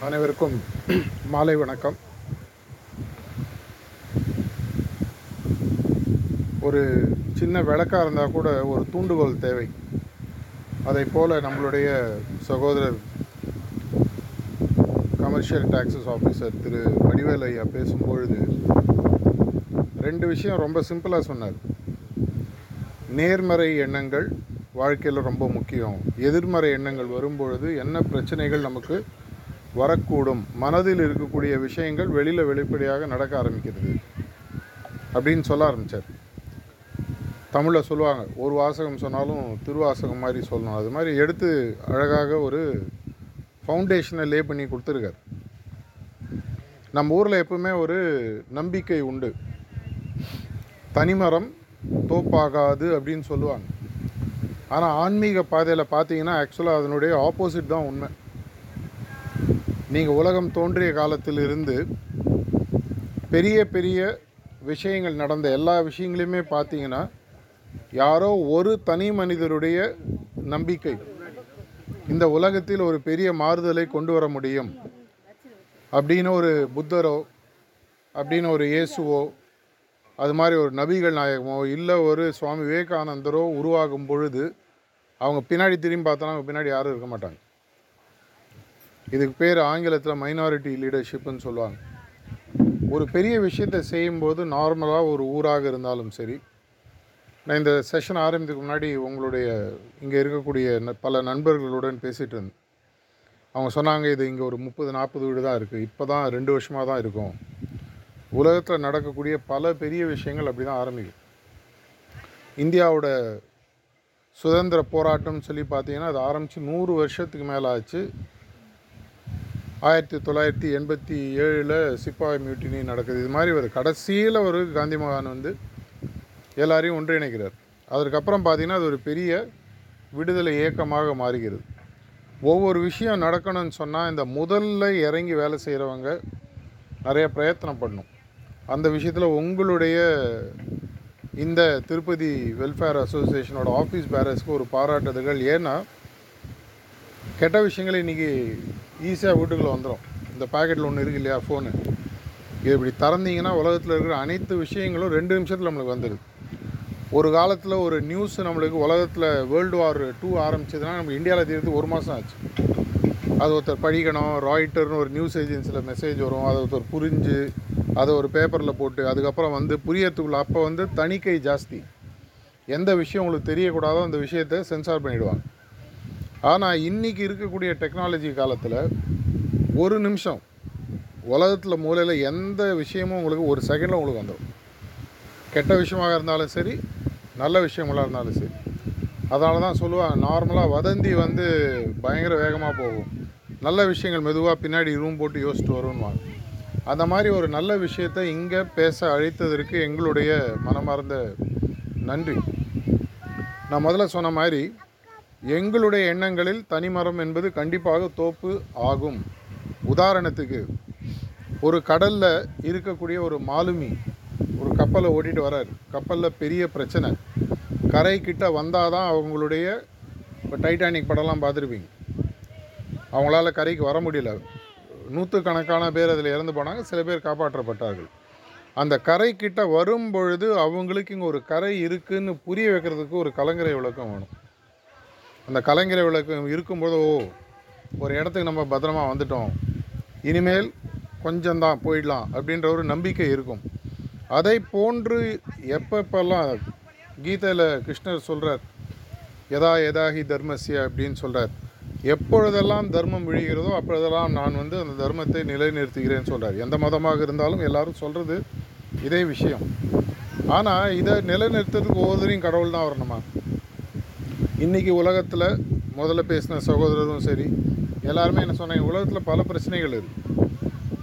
அனைவருக்கும் மாலை வணக்கம். ஒரு சின்ன விளக்காக இருந்தால் கூட ஒரு தூண்டுகோல் தேவை. அதை போல் நம்மளுடைய சகோதரர் commercial taxes officer Thiru Vadivel ஐயா பேசும்பொழுது ரெண்டு விஷயம் ரொம்ப சிம்பிளாக சொன்னார். நேர்மறை எண்ணங்கள் வாழ்க்கையில் ரொம்ப முக்கியம். எதிர்மறை எண்ணங்கள் வரும்பொழுது என்ன பிரச்சனைகள் நமக்கு வரக்கூடும்? மனதில் இருக்கக்கூடிய விஷயங்கள் வெளியில் வெளிப்படையாக நடக்க ஆரம்பிக்கிறது. அப்படின்னு சொல்ல ஆரம்பித்தார் தமிழில் சொல்லுவாங்க ஒரு வாசகம் சொன்னாலும் திருவாசகம் மாதிரி சொல்லணும். அது மாதிரி எடுத்து அழகாக ஒரு ஃபவுண்டேஷனை லே பண்ணி கொடுத்துருக்கார். நம்ம ஊரில் எப்பவுமே ஒரு நம்பிக்கை உண்டு. தனிமரம் தோப்பாகாது அப்படின்னு சொல்லுவாங்க. ஆனால் ஆன்மீக பாதையில் பார்த்தீங்கன்னா ஆக்சுவலாக அதனுடைய ஆப்போசிட் தான் உண்மை. நீங்கள் உலகம் தோன்றிய காலத்தில் இருந்து பெரிய பெரிய விஷயங்கள் நடந்த எல்லா விஷயங்களையுமே பார்த்தீங்கன்னா யாரோ ஒரு தனி மனிதருடைய நம்பிக்கை இந்த உலகத்தில் ஒரு பெரிய மாறுதலை கொண்டு வர முடியும் அப்படின்னு ஒரு புத்தரோ அப்படின்னு ஒரு இயேசுவோ அது மாதிரி ஒரு நபிகள் நாயகமோ இல்லை ஒரு சுவாமி விவேகானந்தரோ உருவாகும் பொழுது அவங்க பின்னாடி திரும்பி பார்த்தோன்னா அவங்க பின்னாடி யாரும் இருக்க மாட்டாங்க. இதுக்கு பேர் ஆங்கிலத்தில் மைனாரிட்டி லீடர்ஷிப்னு சொல்லுவாங்க. ஒரு பெரிய விஷயத்தை செய்யும்போது நார்மலாக ஒரு ஊராக இருந்தாலும் சரி நான் இந்த செஷன் ஆரம்பித்துக்கு முன்னாடி உங்களுடைய இங்கே இருக்கக்கூடிய ந- பல நண்பர்களுடன் பேசிகிட்டு இருந்தேன். அவங்க சொன்னாங்க இது இங்கே ஒரு முப்பது நாற்பது வீடு தான் இருக்குது இப்போ தான் ரெண்டு வருஷமாக தான் இருக்கும். உலகத்தில் நடக்கக்கூடிய பல பெரிய விஷயங்கள் அப்படி தான் ஆரம்பிக்கும் இந்தியாவோட சுதந்திர போராட்டம்னு சொல்லி பார்த்தீங்கன்னா அது ஆரம்பித்து நூறு வருஷத்துக்கு மேலே ஆச்சு ஆயிரத்தி தொள்ளாயிரத்தி எண்பத்தி ஏழில் சிப்பாய் மியூட்டினி நடக்குது. இது மாதிரி ஒரு கடைசியில் ஒரு காந்தி மகான் வந்து எல்லாரையும் ஒன்றிணைக்கிறார். அதற்கப்புறம் பார்த்தீங்கன்னா அது ஒரு பெரிய விடுதலை இயக்கமாக மாறுகிறது. ஒவ்வொரு விஷயம் நடக்கணும்னு சொன்னால் இந்த முதல்ல இறங்கி வேலை செய்கிறவங்க நிறைய பிரயத்தனம் பண்ணும் அந்த விஷயத்தில் உங்களுடைய இந்த திருப்பதி வெல்ஃபேர் அசோசியேஷனோட ஆஃபீஸ் பேரர்ஸ்க்கு ஒரு பாராட்டுதல்கள். ஏன்னா கெட்ட விஷயங்கள் இன்றைக்கி ஈஸியாக வீட்டுக்குள்ளே வந்துடும் இந்த பாக்கெட்டில் ஒன்று இருக்கு இல்லையா ஃபோனு இது இப்படி திறந்தீங்கன்னா உலகத்தில் இருக்கிற அனைத்து விஷயங்களும் ரெண்டு நிமிஷத்தில் நம்மளுக்கு வந்துடுது ஒரு காலத்தில் ஒரு நியூஸ் நம்மளுக்கு உலகத்தில் வேர்ல்டு வார் டூ ஆரம்பிச்சதுன்னா நம்ம இந்தியாவில் தீர்த்து ஒரு மாதம் ஆச்சு. அது ஒருத்தர் படிக்கணும் ராய்ட்டர்னு ஒரு நியூஸ் ஏஜென்சியில் மெசேஜ் வரும். அதை ஒருத்தர் புரிஞ்சு அதை ஒரு பேப்பரில் போட்டு அதுக்கப்புறம் வந்து புரியத்துக்குள்ள அப்போ வந்து தணிக்கை ஜாஸ்தி. எந்த விஷயம் உங்களுக்கு தெரியக்கூடாதோ அந்த விஷயத்தை சென்சார் பண்ணிவிடுவாங்க ஆனால் இன்றைக்கி இருக்கக்கூடிய டெக்னாலஜி காலத்தில் ஒரு நிமிஷம் உலகத்தில் மூலையில் எந்த விஷயமும் உங்களுக்கு ஒரு செகண்டில் உங்களுக்கு வந்துடும் கெட்ட விஷயமாக இருந்தாலும் சரி நல்ல விஷயங்களாக இருந்தாலும் சரி. அதனால தான் சொல்லுவாங்க நார்மலாக வதந்தி வந்து பயங்கர வேகமாக போகும். நல்ல விஷயங்கள் மெதுவாக பின்னாடி ரூம் போட்டு யோசிச்சுட்டு வருவாங்க அந்த மாதிரி ஒரு நல்ல விஷயத்தை இங்கே பேச அழைத்ததற்கு எங்களுடைய மனமார்ந்த நன்றி. நான் முதல்ல சொன்ன மாதிரி எங்களுடைய எண்ணங்களில் தனிமரம் என்பது கண்டிப்பாக தோப்பு ஆகும். உதாரணத்துக்கு ஒரு கடலில் இருக்கக்கூடிய ஒரு மாலுமி ஒரு கப்பலை ஓட்டிகிட்டு வரார். கப்பலில் பெரிய பிரச்சனை. கரை கிட்ட வந்தால் தான் அவங்களுடைய இப்போ டைட்டானிக் படம்லாம் பார்த்துருப்பீங்க. அவங்களால கரைக்கு வர முடியல. நூற்றுக்கணக்கான பேர் அதில் இறந்து போனாங்க சில பேர் காப்பாற்றப்பட்டார்கள். அந்த கரை கிட்ட வரும் பொழுது அவங்களுக்கு இங்கே ஒரு கரை இருக்குன்னு புரிய வைக்கிறதுக்கு ஒரு கலங்கரை விளக்கம் வேணும். அந்த கலைஞரை விளக்கம் இருக்கும்போது ஓ ஒரு இடத்துக்கு நம்ம பத்திரமா வந்துட்டோம். இனிமேல் கொஞ்சம்தான் போயிடலாம் அப்படின்ற ஒரு நம்பிக்கை இருக்கும். அதை போன்று எப்பப்பெல்லாம் கீதையில் கிருஷ்ணர் சொல்கிறார் எதா எதாகி தர்மசிய அப்படின்னு சொல்கிறார் எப்பொழுதெல்லாம் தர்மம் விழுகிறதோ அப்பொழுதெல்லாம் நான் வந்து அந்த தர்மத்தை நிலைநிறுத்துகிறேன்னு சொல்கிறார் எந்த மதமாக இருந்தாலும் எல்லாரும் சொல்கிறது இதே விஷயம். ஆனால் இதை நிலைநிறுத்துறதுக்கு ஒவ்வொருத்தரையும் கடவுள் தான் வரணுமா? இன்றைக்கி உலகத்தில் முதல்ல பேசின சகோதரரும் சரி எல்லாருமே என்ன சொன்னாங்க? உலகத்தில் பல பிரச்சனைகள் இருக்குது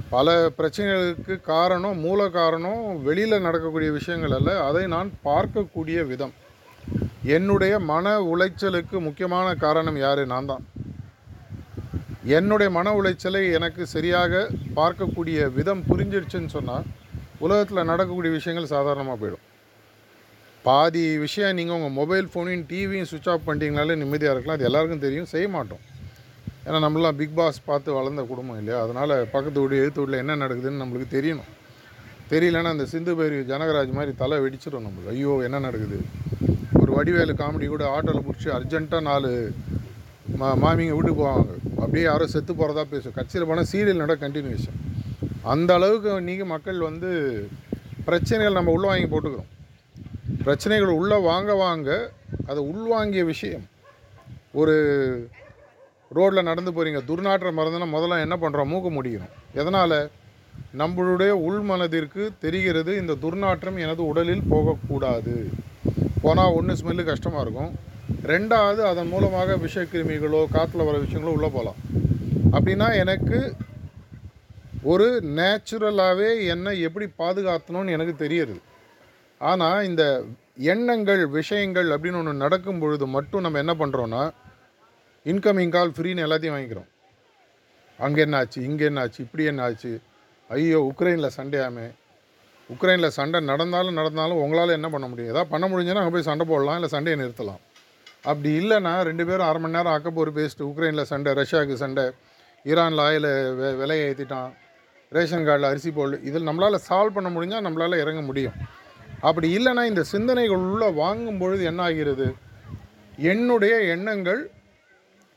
பல பிரச்சனைகளுக்கு காரணம் மூல காரணம் வெளியில் நடக்கக்கூடிய விஷயங்கள் அல்ல அதை நான் பார்க்கக்கூடிய விதம். என்னுடைய மன உளைச்சலுக்கு முக்கியமான காரணம் யார்? நான் தான். என்னுடைய மன உளைச்சலை எனக்கு சரியாக பார்க்கக்கூடிய விதம் புரிஞ்சிடுச்சுன்னு சொன்னால் உலகத்தில் நடக்கக்கூடிய விஷயங்கள் சாதாரணமாக போயிடும். பாதி விஷயம் நீங்கள் உங்கள் மொபைல் ஃபோனையும் டிவியும் சுவிட்ச் ஆஃப் பண்ணிட்டீங்கனாலே நிம்மதியாக இருக்கலாம். அது எல்லாருக்கும் தெரியும். செய்ய மாட்டோம். ஏன்னா நம்மளாம் பிக் பாஸ் பார்த்து வளர்ந்த குடும்பம் இல்லையா? அதனால் பக்கத்து வீடு எழுத்து வீட்டில் என்ன நடக்குதுன்னு நம்மளுக்கு தெரியணும். தெரியலன்னா அந்த சிந்து பேரி ஜனகராஜ் மாதிரி தலை வெடிச்சிடும் நம்மளுக்கு. ஐயோ என்ன நடக்குது? ஒரு வடிவேலு காமெடி கூட ஆட்டோவில் பிடிச்சி அர்ஜென்ட்டாக நாலு மா மாமிங்க வீட்டுக்கு போவாங்க. அப்படியே யாரோ செத்து போகிறதா பேசும். கட்சியில் போனால் சீரியல் நட கண்டினியூஷன் அந்த அளவுக்கு நீங்கள் மக்கள் வந்து பிரச்சனைகள் நம்ம உள்ளே வாங்கி போட்டுக்கிறோம். பிரச்சனைகள் உள்ளே வாங்க வாங்க அதை உள்வாங்கிய விஷயம். ஒரு ரோட்டில் நடந்து போகிறீங்க துர்நாற்றம் மறந்துனா முதல்ல என்ன பண்ணுறோம் மூக்க முடியும் எதனால்? நம்மளுடைய உள்மனதிற்கு தெரிகிறது இந்த துர்நாற்றம் எனது உடலில் போகக்கூடாது. போனால் ஒன்று ஸ்மெல்லு கஷ்டமாக இருக்கும். ரெண்டாவது அதன் மூலமாக விஷக்கிருமிகளோ காற்றுல வர விஷயங்களோ உள்ளே போகலாம் அப்படின்னா எனக்கு ஒரு நேச்சுரலாகவே என்னை எப்படி பாதுகாத்தணும்னு எனக்கு தெரியுது. ஆனால் இந்த எண்ணங்கள் விஷயங்கள் அப்படின்னு ஒன்று நடக்கும் பொழுது மட்டும் நம்ம என்ன பண்ணுறோன்னா இன்கமிங் கால் ஃப்ரீன்னு எல்லாத்தையும் வாங்கிக்கிறோம். அங்கே என்ன ஆச்சு இங்கே என்ன ஆச்சு இப்படி என்ன ஆச்சு ஐயோ உக்ரைனில் சண்டையாமே உக்ரைனில் சண்டை நடந்தாலும் நடந்தாலும் உங்களால் என்ன பண்ண முடியும்? ஏதாவது பண்ண முடிஞ்சுன்னா அங்கே போய் சண்டை போடலாம் இல்லை சண்டையை நிறுத்தலாம். அப்படி இல்லைன்னா ரெண்டு பேரும் அரை மணி நேரம் அக்கப்போர் பேசிட்டு உக்ரைனில் சண்டை ரஷ்யாவுக்கு சண்டை ஈரானில் ஆயில் வெ விலையை ஏற்றிட்டான் ரேஷன் கார்டில் அரிசி போல் இதில் நம்மளால் சால்வ் பண்ண முடிஞ்சால் நம்மளால் இறங்க முடியும். அப்படி இல்லைன்னா இந்த சிந்தனைகள் உள்ளே வாங்கும் பொழுது என்ன ஆகிறது? என்னுடைய எண்ணங்கள்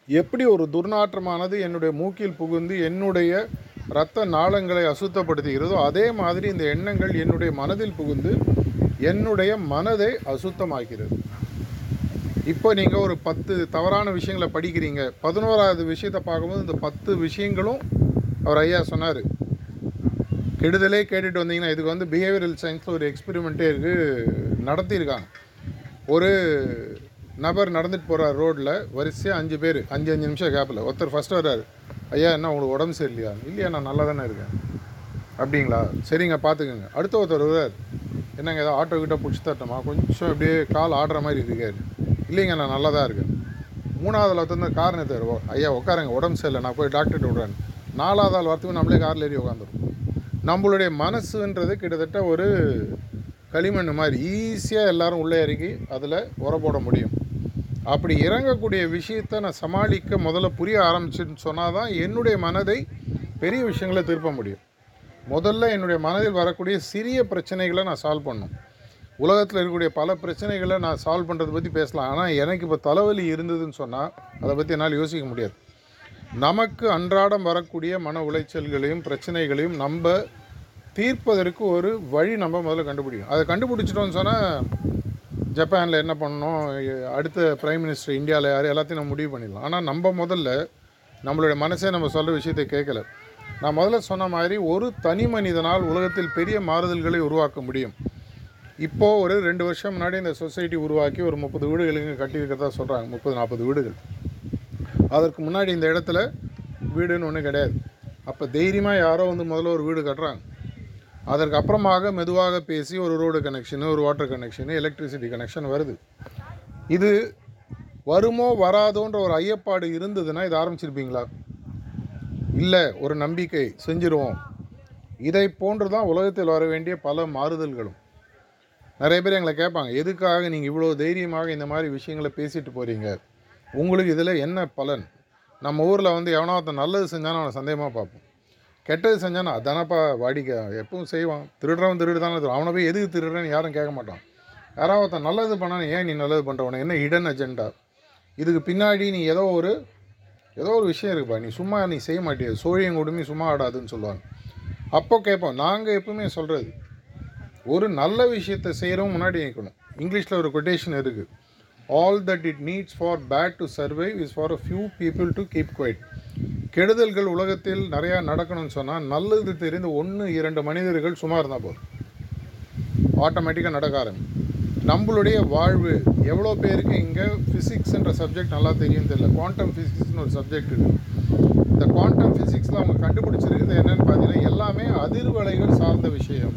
எப்படி ஒரு துர்நாற்றமானது என்னுடைய மூக்கில் புகுந்து என்னுடைய இரத்த நாளங்களை அசுத்தப்படுத்துகிறதோ அதே மாதிரி இந்த எண்ணங்கள் என்னுடைய மனதில் புகுந்து என்னுடைய மனதை அசுத்தமாக்கிறது. இப்போ நீங்கள் ஒரு பத்து தவறான விஷயங்களை படிக்கிறீங்க. பதினோராவது விஷயத்தை பார்க்கும்போது இந்த பத்து விஷயங்களும் அவர் ஐயா சொன்னார். கெடுதலே கேட்டுட்டு வந்தீங்கன்னா இதுக்கு வந்து பிஹேவியரல் சயின்ஸில் ஒரு எக்ஸ்பெரிமெண்ட்டே இருக்குது நடத்தியிருக்காங்க. ஒரு நபர் நடந்துட்டு போகிறார் ரோட்டில் வரிசையாக அஞ்சு பேர் அஞ்சு அஞ்சு நிமிஷம் கேப்பில் ஒருத்தர் ஃபஸ்ட்டு வர்றாரு. ஐயா என்ன உங்களுக்கு உடம்பு சரியில்லையா? இல்லையா நான் நல்லா தானே இருக்கேன். அப்படிங்களா? சரிங்க பார்த்துக்கோங்க. அடுத்த ஒருத்தர் வருவார் என்னங்க ஏதோ ஆட்டோ கிட்ட பிடிச்சி தட்டமா கொஞ்சம் அப்படியே கால் ஆடுற மாதிரி இருக்காரு இல்லைங்க நான் நல்லா தான் இருக்கேன் மூணாவது ஆள் வந்து காரணம் தருவோம் ஐயா உட்காருங்க. உடம்பு சரியில்லை. நான் போய் டாக்டர்கிட்ட விடுறேன். நாலாவது ஆள் வரத்துக்கு நம்மளே காரில் ஏறி உட்காந்துரும் நம்மளுடைய மனசுன்றது கிட்டத்தட்ட ஒரு களிமண் மாதிரி ஈஸியாக எல்லாரும் உள்ளே இறங்கி அதில் உர போட முடியும். அப்படி இறங்கக்கூடிய விஷயத்தை நான் சமாளிக்க முதல்ல புரிய ஆரம்பிச்சுன்னு சொன்னால் தான் என்னுடைய மனதை பெரிய விஷயங்களை திருப்ப முடியும். முதல்ல என்னுடைய மனதில் வரக்கூடிய சிறிய பிரச்சனைகளை நான் சால்வ் பண்ணும். உலகத்தில் இருக்கக்கூடிய பல பிரச்சனைகளை நான் சால்வ் பண்ணுறதை பற்றி பேசலாம். ஆனால் எனக்கு இப்போ தலைவலி இருந்ததுன்னு சொன்னால் அதை பற்றி என்னால் யோசிக்க முடியாது. நமக்கு அன்றாடம் வரக்கூடிய மன உளைச்சல்களையும் பிரச்சனைகளையும் நம்ம தீர்ப்பதற்கு ஒரு வழி நம்ம முதல்ல கண்டுபிடிக்கும் அதை கண்டுபிடிச்சிட்டோம்னு சொன்னால் ஜப்பானில் என்ன பண்ணணும்? அடுத்த பிரைம் மினிஸ்டர் இந்தியாவில் யார்? எல்லாத்தையும் நம்ம முடிவு பண்ணிடலாம். ஆனால் நம்ம முதல்ல நம்மளுடைய மனசே நம்ம சொல்கிற விஷயத்தை கேட்கல. நான் முதல்ல சொன்ன மாதிரி ஒரு தனி மனிதனால் உலகத்தில் பெரிய மாறுதல்களை உருவாக்க முடியும். இப்போது ஒரு ரெண்டு வருஷம் முன்னாடி இந்த சொசைட்டி உருவாக்கி ஒரு முப்பது வீடுகளுங்க கட்டியிருக்கிறதா சொல்கிறாங்க முப்பது நாற்பது வீடுகள். அதற்கு முன்னாடி இந்த இடத்துல வீடுன்னு ஒன்றும் கிடையாது. அப்போ தைரியமாக யாரோ வந்து முதல்ல ஒரு வீடு கட்டுறாங்க. அதற்கு அப்புறமாக மெதுவாக பேசி ஒரு ரோடு கனெக்ஷனு ஒரு வாட்டர் கனெக்ஷனு எலக்ட்ரிசிட்டி கனெக்ஷன் வருது. இது வருமோ வராதோன்ற ஒரு ஐயப்பாடு இருந்ததுன்னா இதை ஆரம்பிச்சிருப்பீங்களா? இல்லை ஒரு நம்பிக்கை செஞ்சிருவோம். இதை போன்று தான் உலகத்தில் வர வேண்டிய பல மாறுதல்களும். நிறைய பேர் எங்களை கேட்பாங்க எதுக்காக நீங்கள் இவ்வளோ தைரியமாக இந்த மாதிரி விஷயங்களை பேசிட்டு போகிறீங்க உங்களுக்கு இதில் என்ன பலன்? நம்ம ஊரில் வந்து எவனோ ஒருத்தன் நல்லது செஞ்சாலும் அவனை சந்தேகமாக பார்ப்போம். கெட்டது செஞ்சானா அதானப்பா வாடிக்கை எப்பவும் செய்வான். திருடுறவன் திருடு தானே அவனை போய் எதுக்கு திருடுறேன்னு யாரும் கேட்க மாட்டான். யாராவது ஒருத்தன் நல்லது பண்ணானு ஏன் நீ நல்லது பண்ணுறவன என்ன ஹிடன் அஜெண்டா இதுக்கு பின்னாடி நீ ஏதோ ஒரு ஏதோ ஒரு விஷயம் இருக்குப்பா. நீ சும்மா நீ செய்ய மாட்டிய. சோழியம் உடம்பு சும்மா ஆடாதுன்னு சொல்லுவாங்க. அப்போ கேட்போம். நாங்கள் எப்பவுமே சொல்கிறது ஒரு நல்ல விஷயத்தை செய்கிறவங்க முன்னாடி நிற்கணும் இங்கிலீஷில் ஒரு கொட்டேஷன் இருக்குது all that it needs for bad to survive is for a few people to keep quiet கெடுதல்கள் உலகத்தில் நிறையா நடக்கணும்னு சொன்னால் நல்லது தெரிந்து ஒன்று இரண்டு மனிதர்கள் சும்மா இருந்தால் போதும். ஆட்டோமேட்டிக்காக நடக்க ஆரம்பி நம்மளுடைய வாழ்வு எவ்வளோ பேருக்கு இங்கே ஃபிசிக்ஸ்ன்ற சப்ஜெக்ட் நல்லா தெரியும் தெரியல. குவாண்டம் ஃபிசிக்ஸ்னு ஒரு சப்ஜெக்ட் இருக்குது இந்த குவாண்டம் ஃபிசிக்ஸில் அவங்க கண்டுபிடிச்சிருக்கிறது என்னன்னு பார்த்தீங்கன்னா எல்லாமே அதிர்வலைகள் சார்ந்த விஷயம்.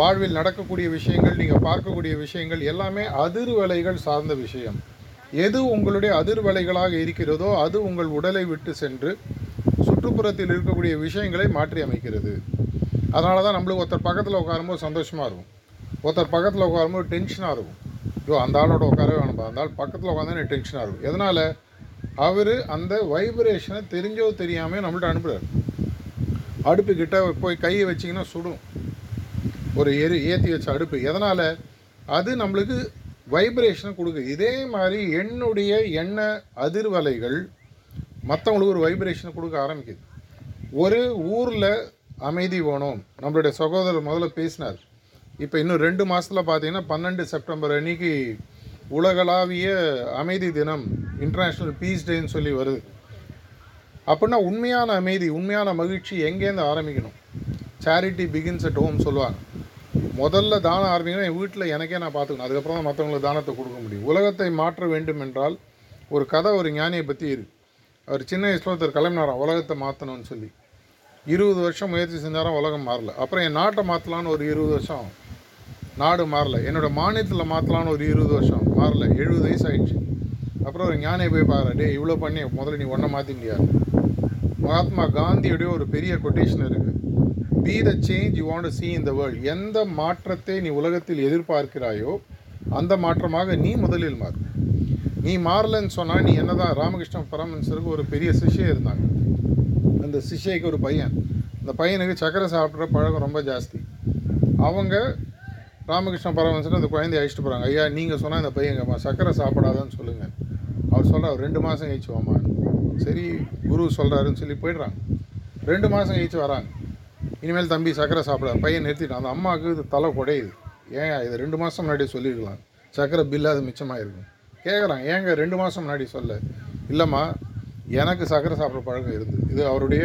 வாழ்வில் நடக்கக்கூடிய விஷயங்கள் நீங்கள் பார்க்கக்கூடிய விஷயங்கள் எல்லாமே அதிர்வலைகள் சார்ந்த விஷயம். எது உங்களுடைய அதிர்வலைகளாக இருக்கிறதோ அது உங்கள் உடலை விட்டு சென்று சுற்றுப்புறத்தில் இருக்கக்கூடிய விஷயங்களை மாற்றி அமைக்கிறது. அதனால தான் நம்மளுக்கு ஒருத்தர் பக்கத்தில் உட்காரும்போது சந்தோஷமாக இருக்கும். ஒருத்தர் பக்கத்தில் உட்காரும்போது டென்ஷனாக இருக்கும். ஐயோ அந்த ஆளோட உட்காரவே வேணும்பா அந்த ஆள் பக்கத்தில் உட்காந்தா எனக்கு டென்ஷனாக இருக்கும். எதனால்? அவர் அந்த வைப்ரேஷனை தெரிஞ்சோ தெரியாமல் நம்மள்ட்ட அனுப்புகிறார் அடுப்புக்கிட்ட போய் கையை வச்சிங்கன்னா சுடும். ஒரு எரி ஏற்றி வச்ச அடுப்பு. எதனால்? அது நம்மளுக்கு வைப்ரேஷனை கொடுக்குது. இதே மாதிரி என்னுடைய எண்ண அதிர்வலைகள் மற்றவங்களுக்கு ஒரு வைப்ரேஷனை கொடுக்க ஆரம்பிக்குது. ஒரு ஊரில் அமைதி வேணும். நம்மளுடைய சகோதரர் முதல்ல பேசினார். இப்போ இன்னும் ரெண்டு மாதத்தில் பார்த்தீங்கன்னா பன்னெண்டு செப்டம்பர் அன்னைக்கு உலகளாவிய அமைதி தினம் இன்டர்நேஷ்னல் பீஸ் டேன்னு சொல்லி வருது. அப்படின்னா உண்மையான அமைதி உண்மையான மகிழ்ச்சி எங்கேருந்து ஆரம்பிக்கணும்? சேரிட்டி பிகின்ஸ் அட் ஹோம் சொல்லுவாங்க. முதல்ல தானம் ஆரம்பிங்கன்னா என் வீட்டில் எனக்கே நான் பார்த்துக்கணும் அதுக்கப்புறம் தான் மற்றவங்களுக்கு தானத்தை கொடுக்க முடியும். உலகத்தை மாற்ற வேண்டும் என்றால் ஒரு கதை ஒரு ஞானியை பற்றி இருக்கு அவர் சின்ன வயசில் ஒருத்தர் கிளம்பினாராம் உலகத்தை மாற்றணும்னு சொல்லி. இருபது வருஷம் முயற்சி செஞ்சாராம் உலகம் மாறல. அப்புறம் என் நாட்டை மாற்றலான்னு ஒரு இருபது வருஷம் நாடு மாறல. என்னோடய மாநிலத்தில் மாற்றலான்னு ஒரு இருபது வருஷம் மாறல. எழுபது வயசு ஆயிடுச்சு. அப்புறம் ஒரு ஞானியை போய் பாரு டே இவ்வளோ பண்ணி முதல்ல நீ ஒன்றை மாற்றிண்டியா மகாத்மா காந்தியுடைய ஒரு பெரிய கொட்டேஷன் இருக்குது be the change you want see in the world எந்த மாற்றத்தை நீ உலகத்தில் எதிர்பார்க்கிறாயோ அந்த மாற்றமாக நீ முதலில் மாறு. நீ மாறலன்னு சொன்னால் நீ என்ன தான் ராமகிருஷ்ண பரமன்சருக்கு ஒரு பெரிய சிஷ்யை இருந்தாங்க. அந்த சிஷ்யைக்கு ஒரு பையன். அந்த பையனுக்கு சக்கரை சாப்பிட்ற பழக்கம் ரொம்ப ஜாஸ்தி. அவங்க ராமகிருஷ்ண பரமன்சர் அந்த குழந்தைய அழைச்சிட்டு போகிறாங்க ஐயா நீங்கள் சொன்னால் இந்த பையன் சக்கரை சாப்பிடாதான்னு சொல்லுங்கள் அவர் சொல்கிறார் ரெண்டு மாதம் கழிச்சு வாமா சரி குரு சொல்கிறாருன்னு சொல்லி போயிடுறாங்க. ரெண்டு மாதம் கழிச்சு வராங்க. இனிமேல் தம்பி சக்கரை சாப்பிட. பையன் நிறுத்திட்டான். அந்த அம்மாவுக்கு இது தலை குடையுது. ஏன் இது ரெண்டு மாதம் முன்னாடி சொல்லியிருக்கலாம். சக்கரை பில்லு அது மிச்சமாக இருக்கும் ஏங்க ரெண்டு மாதம் முன்னாடி சொல்ல. இல்லைம்மா எனக்கு சக்கரை சாப்பிட்ற பழக்கம் இருந்தது இது அவருடைய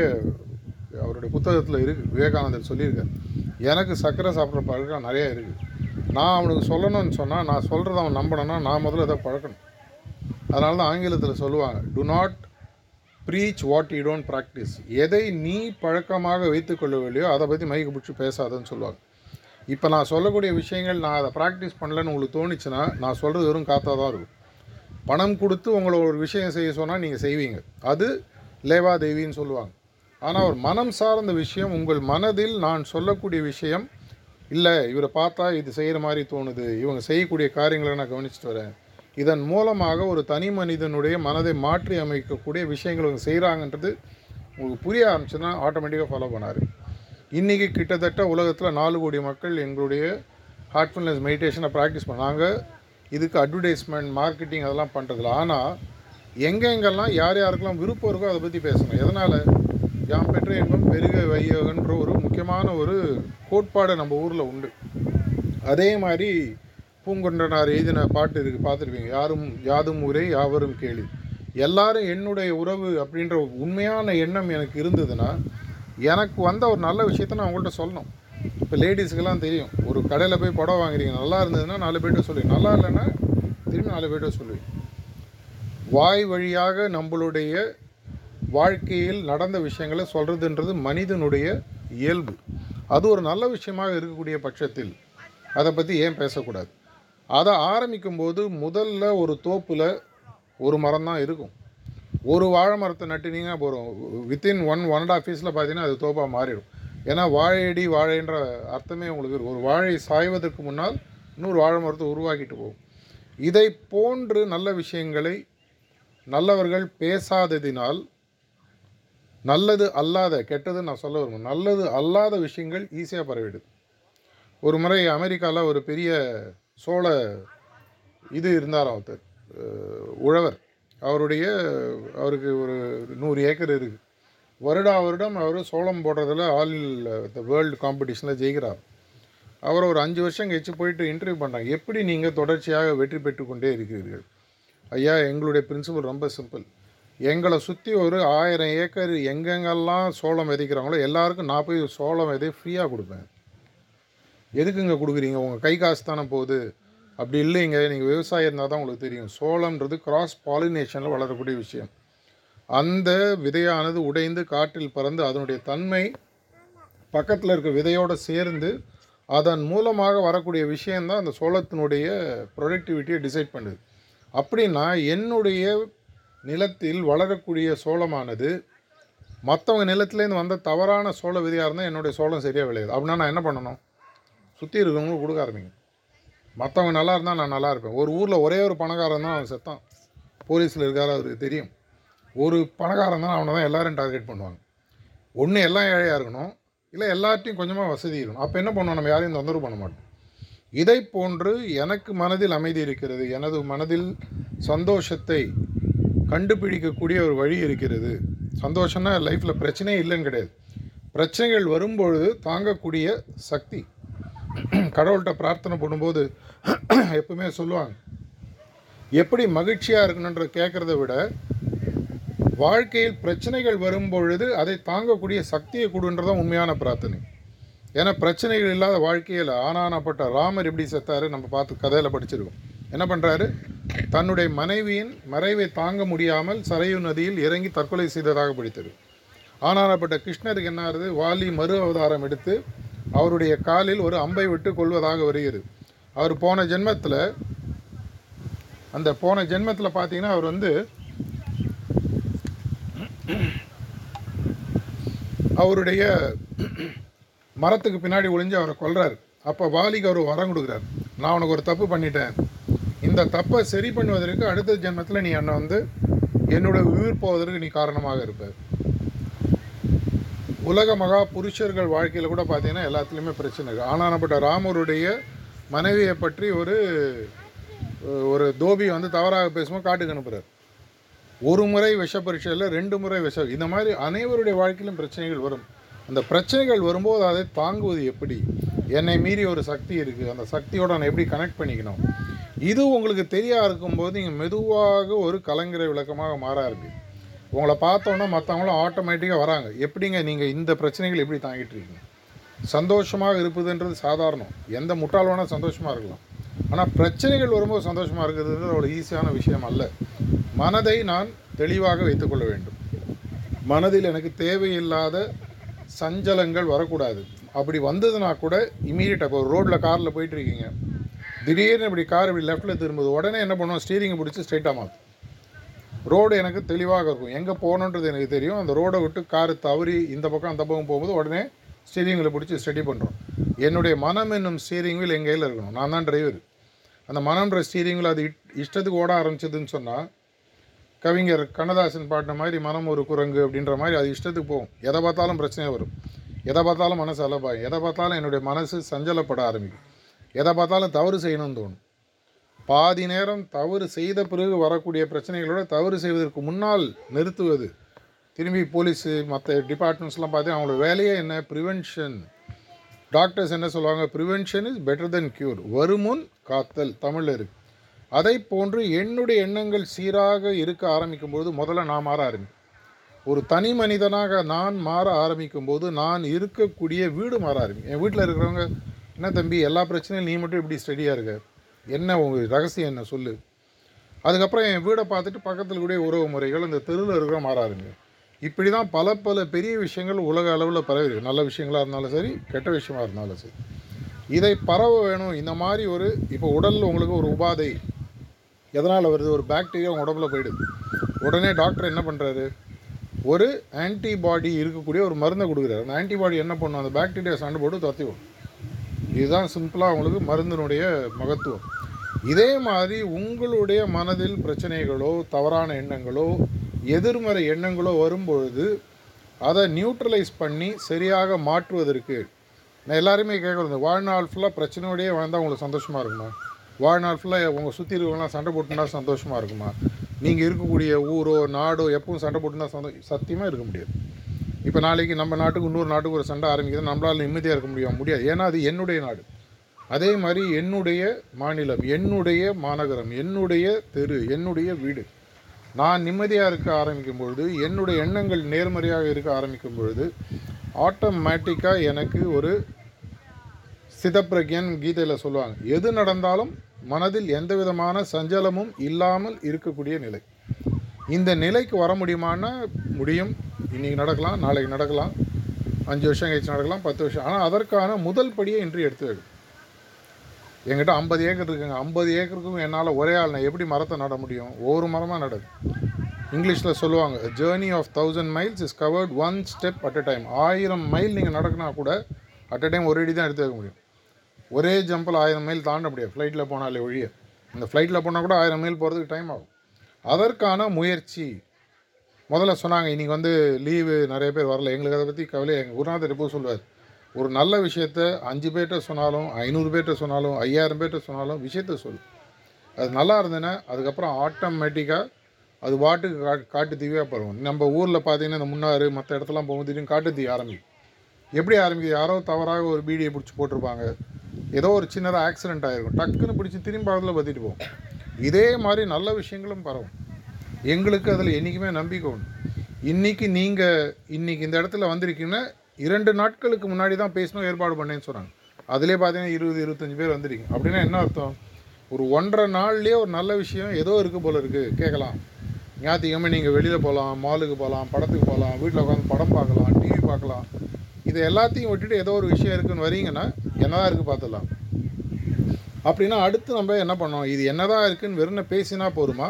அவருடைய புத்தகத்தில் இருக்குது விவேகானந்தர் சொல்லியிருக்கார். எனக்கு சக்கரை சாப்பிட்ற பழக்கம் நிறையா இருக்குது நான் அவனுக்கு சொல்லணும்னு சொன்னால் நான் சொல்கிறத அவன் நம்பணும்னா நான் முதல்ல இதை பழக்கணும். அதனால தான் ஆங்கிலத்தில் சொல்லுவாங்க do not preach what you don't practice எதை நீ பழக்கமாக வைத்துக்கொள்ளவில்லையோ அதை பற்றி மைக்கு பிடிச்சி பேசாதன்னு சொல்லுவாங்க. இப்போ நான் சொல்லக்கூடிய விஷயங்கள் நான் அதை ப்ராக்டிஸ் பண்ணலன்னு உங்களுக்கு தோணுச்சுன்னா நான் சொல்கிறது வெறும் காத்தாக தான் இருக்கும். பணம் கொடுத்து உங்களை ஒரு விஷயம் செய்ய சொன்னால் நீங்கள் செய்வீங்க. அது லேவாதேவின்னு சொல்லுவாங்க. ஆனால் ஒரு மனம் சார்ந்த விஷயம் உங்கள் மனதில் நான் சொல்லக்கூடிய விஷயம் இல்லை இவரை பார்த்தா இது செய்கிற மாதிரி தோணுது. இவங்க செய்யக்கூடிய காரியங்களை நான் கவனிச்சுட்டு வரேன். இதன் மூலமாக ஒரு தனி மனிதனுடைய மனதை மாற்றி அமைக்கக்கூடிய விஷயங்கள் அவங்க செய்கிறாங்கன்றது உங்களுக்கு புரிய ஆரம்பிச்சுன்னா ஆட்டோமேட்டிக்காக ஃபாலோ பண்ணார். இன்றைக்கி கிட்டத்தட்ட உலகத்தில் நாலு கோடி மக்கள் எங்களுடைய ஹார்ட்ஃபுல்னஸ் மெடிடேஷனை ப்ராக்டிஸ் பண்ணாங்க இதுக்கு அட்வர்டைஸ்மெண்ட் மார்க்கெட்டிங் அதெல்லாம் பண்ணுறதில்ல ஆனால் எங்கெங்கெல்லாம் யார் யாருக்கெல்லாம் விருப்பம் இருக்கோ அதை பற்றி பேசணும். எதனால்? யாம் பெற்ற இன்பம் பெருக வையகன்ற ஒரு முக்கியமான ஒரு கோட்பாடு நம்ம ஊரில் உண்டு. அதே மாதிரி பூங்குன்றனார் எழுதின பாட்டு இருக்குது பார்த்துருப்பீங்க. யாரும் யாதும் ஊரே யாவரும் கேளு. எல்லாரும் என்னுடைய உறவு அப்படின்ற உண்மையான எண்ணம் எனக்கு இருந்ததுன்னா எனக்கு வந்த ஒரு நல்ல விஷயத்த நான் அவங்கள்ட்ட சொல்லணும். இப்போ லேடிஸுக்கெல்லாம் தெரியும். ஒரு கடையில் போய் புடவை வாங்குறீங்க. நல்லா இருந்ததுன்னா நாலு பேர்கிட்ட சொல்லி நல்லா இல்லைன்னா திரும்பி நாலு பேர்கிட்ட சொல்லுவேன். வாய் வழியாக நம்மளுடைய வாழ்க்கையில் நடந்த விஷயங்களை சொல்கிறதுன்றது மனிதனுடைய இயல்பு. அது ஒரு நல்ல விஷயமாக இருக்கக்கூடிய பட்சத்தில் அதை பற்றி ஏன் பேசக்கூடாது? அதை ஆரம்பிக்கும்போது முதல்ல ஒரு தோப்பில் ஒரு மரம் தான் இருக்கும். ஒரு வாழை மரத்தை நட்டினீங்கன்னா போகிறோம் within one one and half இயர்ஸில் பார்த்தீங்கன்னா அது தோப்பாக மாறிடும். ஏன்னா வாழையடி வாழைன்ற அர்த்தமே உங்களுக்கு ஒரு வாழை சாய்வதற்கு முன்னால் இன்னொரு வாழை மரத்தை உருவாக்கிட்டு போகும். இதை போன்று நல்ல விஷயங்களை நல்லவர்கள் பேசாததினால் நல்லது அல்லாத கெட்டது நான் சொல்ல விரும்புகிறேன் நல்லது அல்லாத விஷயங்கள் ஈஸியாக பரவிடுது. ஒரு முறை அமெரிக்காவில் ஒரு பெரிய சோழ இது இருந்தார் ஒருத்தர் உழவர். அவருடைய அவருக்கு ஒரு நூறு ஏக்கர் இருக்குது வருடா வருடம் அவர் சோளம் போடுறதுல ஆல் த வேர்ல்டு காம்படிஷனில் ஜெயிக்கிறார். அவர் ஒரு அஞ்சு வருஷம் கழிச்சு போயிட்டு இன்டர்வியூ பண்ணுறாங்க எப்படி நீங்கள் தொடர்ச்சியாக வெற்றி பெற்றுக்கொண்டே இருக்கிறீர்கள்? ஐயா எங்களுடைய பிரின்சிபல் ரொம்ப சிம்பிள் எங்களை சுற்றி ஒரு ஆயிரம் ஏக்கர் எங்கெங்கெல்லாம் சோளம் விதைக்கிறாங்களோ எல்லாருக்கும் நான் போய் சோளம் விதை ஃப்ரீயாக கொடுப்பேன். எதுக்குங்க கொடுக்குறீங்க? உங்கள் கை காசு தானே போகுது. அப்படி இல்லைங்க. நீங்கள் விவசாயம் இருந்தால் தான் உங்களுக்கு தெரியும். சோளம்ன்றது கிராஸ் பாலினேஷனில் வளரக்கூடிய விஷயம். அந்த விதையானது உடைந்து காற்றில் பறந்து அதனுடைய தன்மை பக்கத்தில் இருக்க விதையோடு சேர்ந்து அதன் மூலமாக வரக்கூடிய விஷயந்தான் அந்த சோளத்தினுடைய ப்ரொடக்டிவிட்டியை டிசைட் பண்ணுது. அப்படின்னா என்னுடைய நிலத்தில் வளரக்கூடிய சோளமானது மற்றவங்க நிலத்துலேருந்து வந்த தவறான சோள விதையாக இருந்தால் என்னுடைய சோளம் சரியாக விளையாது. அப்படின்னா நான் என்ன பண்ணணும்? சுற்றி இருக்கிறவங்களுக்கு கொடுக்க ஆரம்பிங்க. மற்றவங்க நல்லா இருந்தால் நான் நல்லா இருப்பேன். ஒரு ஊரில் ஒரே ஒரு பணக்காரன் தான் அவன் செத்தான். போலீஸில் இருக்கார் அவருக்கு தெரியும். ஒரு பணக்காரன் தான் அவனை தான் எல்லோரும் டார்கெட் பண்ணுவாங்க. ஒன்று எல்லாம் ஏழையாக இருக்கணும் இல்லை எல்லார்ட்டையும் கொஞ்சமாக வசதி இருக்கணும். அப்போ என்ன பண்ணுவோம்? நம்ம யாரையும் தொந்தரவு பண்ண மாட்டோம். இதை போன்று எனக்கு மனதில் அமைதி இருக்கிறது எனது மனதில் சந்தோஷத்தை கண்டுபிடிக்கக்கூடிய ஒரு வழி இருக்கிறது. சந்தோஷம்னா லைஃப்பில் பிரச்சனையே இல்லைன்னு கிடையாது. பிரச்சனைகள் வரும்பொழுது தாங்கக்கூடிய சக்தி. கடவுள்கிட்ட பிரார்த்தனை பண்ணும்போது எப்பவுமே சொல்லுவாங்க எப்படி மகிழ்ச்சியாக இருக்கணுன்ற கேட்குறத விட வாழ்க்கையில் பிரச்சனைகள் வரும்பொழுது அதை தாங்கக்கூடிய சக்தியை கொடுன்றதான் உண்மையான பிரார்த்தனை. ஏன்னா பிரச்சனைகள் இல்லாத வாழ்க்கையில் ஆனானப்பட்ட ராமர் எப்படி செத்தாரு நம்ம பார்த்து கதையில் படிச்சிருக்கோம். என்ன பண்ணுறாரு தன்னுடைய மனைவியின் மறைவை தாங்க முடியாமல் சரையு நதியில் இறங்கி தற்கொலை செய்ததாக படித்தது. ஆனானப்பட்ட கிருஷ்ணருக்கு என்ன ஆகுது வாலி மறு அவதாரம் எடுத்து அவருடைய காலில் ஒரு அம்பை விட்டு கொள்வதாக வருகிறது. அவர் போன ஜென்மத்தில் அந்த போன ஜென்மத்தில் பார்த்தீங்கன்னா அவர் வந்து அவருடைய மரத்துக்கு பின்னாடி ஒளிஞ்சு அவரை கொல்றார். அப்போ வாலிக்கு அவர் வரம் கொடுக்குறாரு. நான் உனக்கு ஒரு தப்பு பண்ணிட்டேன். இந்த தப்பை சரி பண்ணுவதற்கு அடுத்த ஜென்மத்தில் நீ என்னை வந்து என்னோட உயிர் போவதற்கு நீ காரணமாக இருப்ப. உலக மகா புருஷர்கள் வாழ்க்கையில் கூட பார்த்தீங்கன்னா எல்லாத்துலேயுமே பிரச்சனை இருக்குது ஆனால் ஆனானப்பட்ட ராமருடைய மனைவியை பற்றி ஒரு ஒரு தோபி வந்து தவறாக பேசும்போது காட்டுக்கு அனுப்புகிறார் ஒரு முறை விஷ பரீட்சையில் ரெண்டு முறை விஷ இந்த மாதிரி அனைவருடைய வாழ்க்கையிலும் பிரச்சனைகள் வரும். அந்த பிரச்சனைகள் வரும்போது அதை தாங்குவது எப்படி? என்னை மீறி ஒரு சக்தி இருக்குது அந்த சக்தியோட நான் எப்படி கனெக்ட் பண்ணிக்கணும்? இது உங்களுக்கு தெரியா இருக்கும்போது நீங்கள் மெதுவாக ஒரு கலங்கரை விளக்கமாக மாற ஆரம்பிக்கும் உங்களை பார்த்தோன்னா மற்றவங்களும் ஆட்டோமேட்டிக்காக வராங்க. எப்படிங்க நீங்கள் இந்த பிரச்சனைகள் எப்படி தாங்கிட்டு இருக்கீங்க? சந்தோஷமாக இருப்பதுன்றது சாதாரணம். எந்த முட்டாள் வேணால் சந்தோஷமாக இருக்கலாம். ஆனால் பிரச்சனைகள் வரும்போது சந்தோஷமாக இருக்கிறதுன்றது அவ்வளோ ஈஸியான விஷயம் அல்ல. மனதை நான் தெளிவாக வைத்துக்கொள்ள வேண்டும். மனதில் எனக்கு தேவையில்லாத சஞ்சலங்கள் வரக்கூடாது. அப்படி வந்ததுன்னா கூட இமீடியட்டாக இப்போ ஒரு ரோட்டில் காரில் போயிட்டுருக்கீங்க திடீர்னு இப்படி கார் இப்படி லெஃப்ட்டில் திரும்புது. உடனே என்ன பண்ணுவோம்? ஸ்டீரிங்கை பிடிச்சி ஸ்ட்ரைட்டாக மாற்றும் ரோடு எனக்கு தெளிவாக இருக்கும். எங்கே போகணுன்றது எனக்கு தெரியும். அந்த ரோடை விட்டு காரு தவறி இந்த பக்கம் அந்த பக்கம் போகும்போது உடனே ஸ்டீரிங்கில் பிடிச்சி ஸ்டடி பண்ணுறோம் என்னுடைய மனம் என்னும் ஸ்டீரிங் வீல் எங்கள் கையில் இருக்கணும். நான் தான் டிரைவர் அந்த மனம்ன்ற ஸ்டீரிங் வீல் அது இட்- இஷ்டத்துக்கு ஓட ஆரம்பிச்சதுன்னு சொன்னால் கவிஞர் கண்ணதாசன் பாட்டின மாதிரி மனம் ஒரு குரங்கு அப்படின்ற மாதிரி அது இஷ்டத்துக்கு போகும். எதை பார்த்தாலும் பிரச்சனை வரும். எதை பார்த்தாலும் மனசு அலபாயும் எதை பார்த்தாலும் என்னுடைய மனசு சஞ்சலப்பட ஆரம்பிக்கும். எதை பார்த்தாலும் தவறு செய்யணும்னு தோணும். பாதி நேரம் தவறு செய்த பிறகு வரக்கூடிய பிரச்சனைகளோட தவறு செய்வதற்கு முன்னால் நிறுத்துவது. திரும்பி போலீஸு மற்ற டிபார்ட்மெண்ட்ஸ்லாம் பார்த்து அவங்களோட வேலையே என்ன? ப்ரிவென்ஷன் டாக்டர்ஸ் என்ன சொல்லுவாங்க? Prevention is better than cure வருமுன் காத்தல். தமிழில் இருக்கு. அதை போன்று என்னுடைய எண்ணங்கள் சீராக இருக்க ஆரம்பிக்கும் போது முதல்ல நான் மாற ஆரம்பிக்கும் ஒரு தனி மனிதனாக நான் மாற ஆரம்பிக்கும் போது நான் இருக்கக்கூடிய வீடு மாற ஆரம்பிக்கும் என் வீட்டில் இருக்கிறவங்க என்ன தம்பி எல்லா பிரச்சனையும் நீ மட்டும் இப்படி ஸ்டடியாக இருக்க? என்ன உங்கள் ரகசியம் என்ன சொல்லு? அதுக்கப்புறம் என் வீடை பார்த்துட்டு பக்கத்தில் கூடிய உறவு முறைகள் இந்த தெருவில் இருக்கிற மாற இப்படி தான் பல பல பெரிய விஷயங்கள் உலக அளவில் பரவி நல்ல விஷயங்களாக இருந்தாலும் சரி கெட்ட விஷயமா இருந்தாலும் சரி. இதை பரவ வேணும். இந்த மாதிரி ஒரு இப்போ உடலில் உங்களுக்கு ஒரு உபாதை. எதனால் வருது? ஒரு பாக்டீரியா உங்கள் உடம்புல போயிடுது உடனே டாக்டர் என்ன பண்ணுறாரு ஒரு ஆன்டிபாடி இருக்கக்கூடிய ஒரு மருந்தை கொடுக்குறாரு. அந்த ஆன்டிபாடி என்ன பண்ணும்? அந்த பாக்டீரியா சண்டை போட்டு துரத்தி விடும். இதுதான் சிம்பிளாக உங்களுக்கு மருந்தினுடைய மகத்துவம். இதே மாதிரி உங்களுடைய மனதில் பிரச்சனைகளோ தவறான எண்ணங்களோ எதிர்மறை எண்ணங்களோ வரும்பொழுது அதை நியூட்ரலைஸ் பண்ணி சரியாக மாற்றுவதற்கு நான் எல்லாருமே கேட்குறது வாழ்நாள் ஃபுல்லாக பிரச்சனையோடய வாழ்ந்தால் உங்களுக்கு சந்தோஷமாக இருக்குமா? வாழ்நாள் ஃபுல்லாக உங்கள் சுற்றி இருக்கவங்களாம் சண்டை போட்டுனா சந்தோஷமாக இருக்குமா? நீங்கள் இருக்கக்கூடிய ஊரோ நாடோ எப்பவும் சண்டை போட்டுனா சந்தோ சத்தியமாக இருக்க முடியாது. இப்போ நாளைக்கு நம்ம நாட்டுக்கு இன்னொரு நாட்டுக்கு ஒரு சண்டை ஆரம்பிக்குது நம்மளால் நிம்மதியாக இருக்க முடியும். முடியாது. ஏன்னா அது என்னுடைய நாடு. அதே மாதிரி என்னுடைய மாநிலம் என்னுடைய மாநகரம் என்னுடைய தெரு என்னுடைய வீடு. நான் நிம்மதியாக இருக்க ஆரம்பிக்கும் பொழுது என்னுடைய எண்ணங்கள் நேர்மறையாக இருக்க ஆரம்பிக்கும் பொழுது ஆட்டோமேட்டிக்காக எனக்கு ஒரு சிதப்பிரக்யன் கீதையில் சொல்லுவாங்க. எது நடந்தாலும் மனதில் எந்த விதமான சஞ்சலமும் இல்லாமல் இருக்கக்கூடிய நிலை. இந்த நிலைக்கு வர முடியுமான்னா முடியும். இன்றைக்கி நடக்கலாம் நாளைக்கு நடக்கலாம். அஞ்சு வருஷம் கழிச்சு நடக்கலாம் பத்து வருஷம். ஆனால் அதற்கான முதல் படியை இன்று எடுத்து வைக்கணும் எங்கிட்ட ஐம்பது ஏக்கர் இருக்குங்க. ஐம்பது ஏக்கருக்கும் என்னால் ஒரே ஆள் நான் எப்படி மரத்தை நட முடியும்? ஒவ்வொரு மரமாக நடுது இங்கிலீஷில் சொல்லுவாங்க journey of thousand miles is covered one step at a time ஆயிரம் மைல் நீங்கள் நடக்கினா கூட அட் அ டைம் ஒரு அடி தான் எடுத்து வைக்க முடியும். ஒரே ஜம்பில் ஆயிரம் மைல் தாண்ட முடியாது. ஃப்ளைட்டில் போனாலே ஒழிய. இந்த ஃப்ளைட்டில் போனால் கூட ஆயிரம் மைல் போகிறதுக்கு டைம் ஆகும். அதற்கான முயற்சி. முதல்ல சொன்னாங்க இன்றைக்கி வந்து லீவு நிறைய பேர் வரல. எங்களுக்கு அதை பற்றி கவலை எங்கள் குருநாதர் எப்போ சொல்லுவார் ஒரு நல்ல விஷயத்த அஞ்சு பேர்கிட்ட சொன்னாலும் ஐநூறு பேர்கிட்ட சொன்னாலும் ஐயாயிரம் பேர்கிட்ட சொன்னாலும் விஷயத்த சொல் அது நல்லா இருந்ததுன்னா அதுக்கப்புறம் ஆட்டோமேட்டிக்காக அது வாட்டுக்கு கா காட்டு தீவியாக பரவும். நம்ம ஊரில் பார்த்தீங்கன்னா இந்த முன்னாறு மற்ற இடத்துலாம் போகும்போது திடீர்னு காட்டு தீ ஆரம்பிக்கும். எப்படி ஆரம்பிக்குது? யாரோ தவறாக ஒரு பீடியை பிடிச்சி போட்டிருப்பாங்க. ஏதோ ஒரு சின்னதாக ஆக்சிடென்ட் ஆகிருக்கும் டக்குன்னு பிடிச்சி திரும்பி அதில் பற்றிட்டு போகும். இதே மாதிரி நல்ல விஷயங்களும் பரவும். எங்களுக்கு அதில் என்றைக்குமே நம்பிக்கை உண்டு. இன்றைக்கி நீங்கள் இன்றைக்கி இந்த இடத்துல வந்திருக்கீங்கன்னா இரண்டு நாட்களுக்கு முன்னாடி தான் பேசணும் ஏற்பாடு பண்ணேன்னு சொன்னாங்க. அதிலே பார்த்தீங்கன்னா இருபது இருபத்தஞ்சி பேர் வந்திருக்கீங்க. அப்படின்னா என்ன அர்த்தம்? ஒரு ஒன்றரை நாள்லேயே ஒரு நல்ல விஷயம் ஏதோ இருக்குது போல் இருக்குது கேட்கலாம். ஞாயிற்றுக்கிழமை நீங்கள் வெளியில் போகலாம் மாலுக்கு போகலாம் படத்துக்கு போகலாம் வீட்டில் உட்காந்து படம் பார்க்கலாம் டிவி பார்க்கலாம். இது எல்லாத்தையும் விட்டுட்டு ஏதோ ஒரு விஷயம் இருக்குன்னு வரீங்கன்னா என்னதான் இருக்குது பார்த்துடலாம். அப்படின்னா அடுத்து நம்ம என்ன பண்ணோம் இது என்னதான் இருக்குன்னு வெறும் பேசினா போதுமா?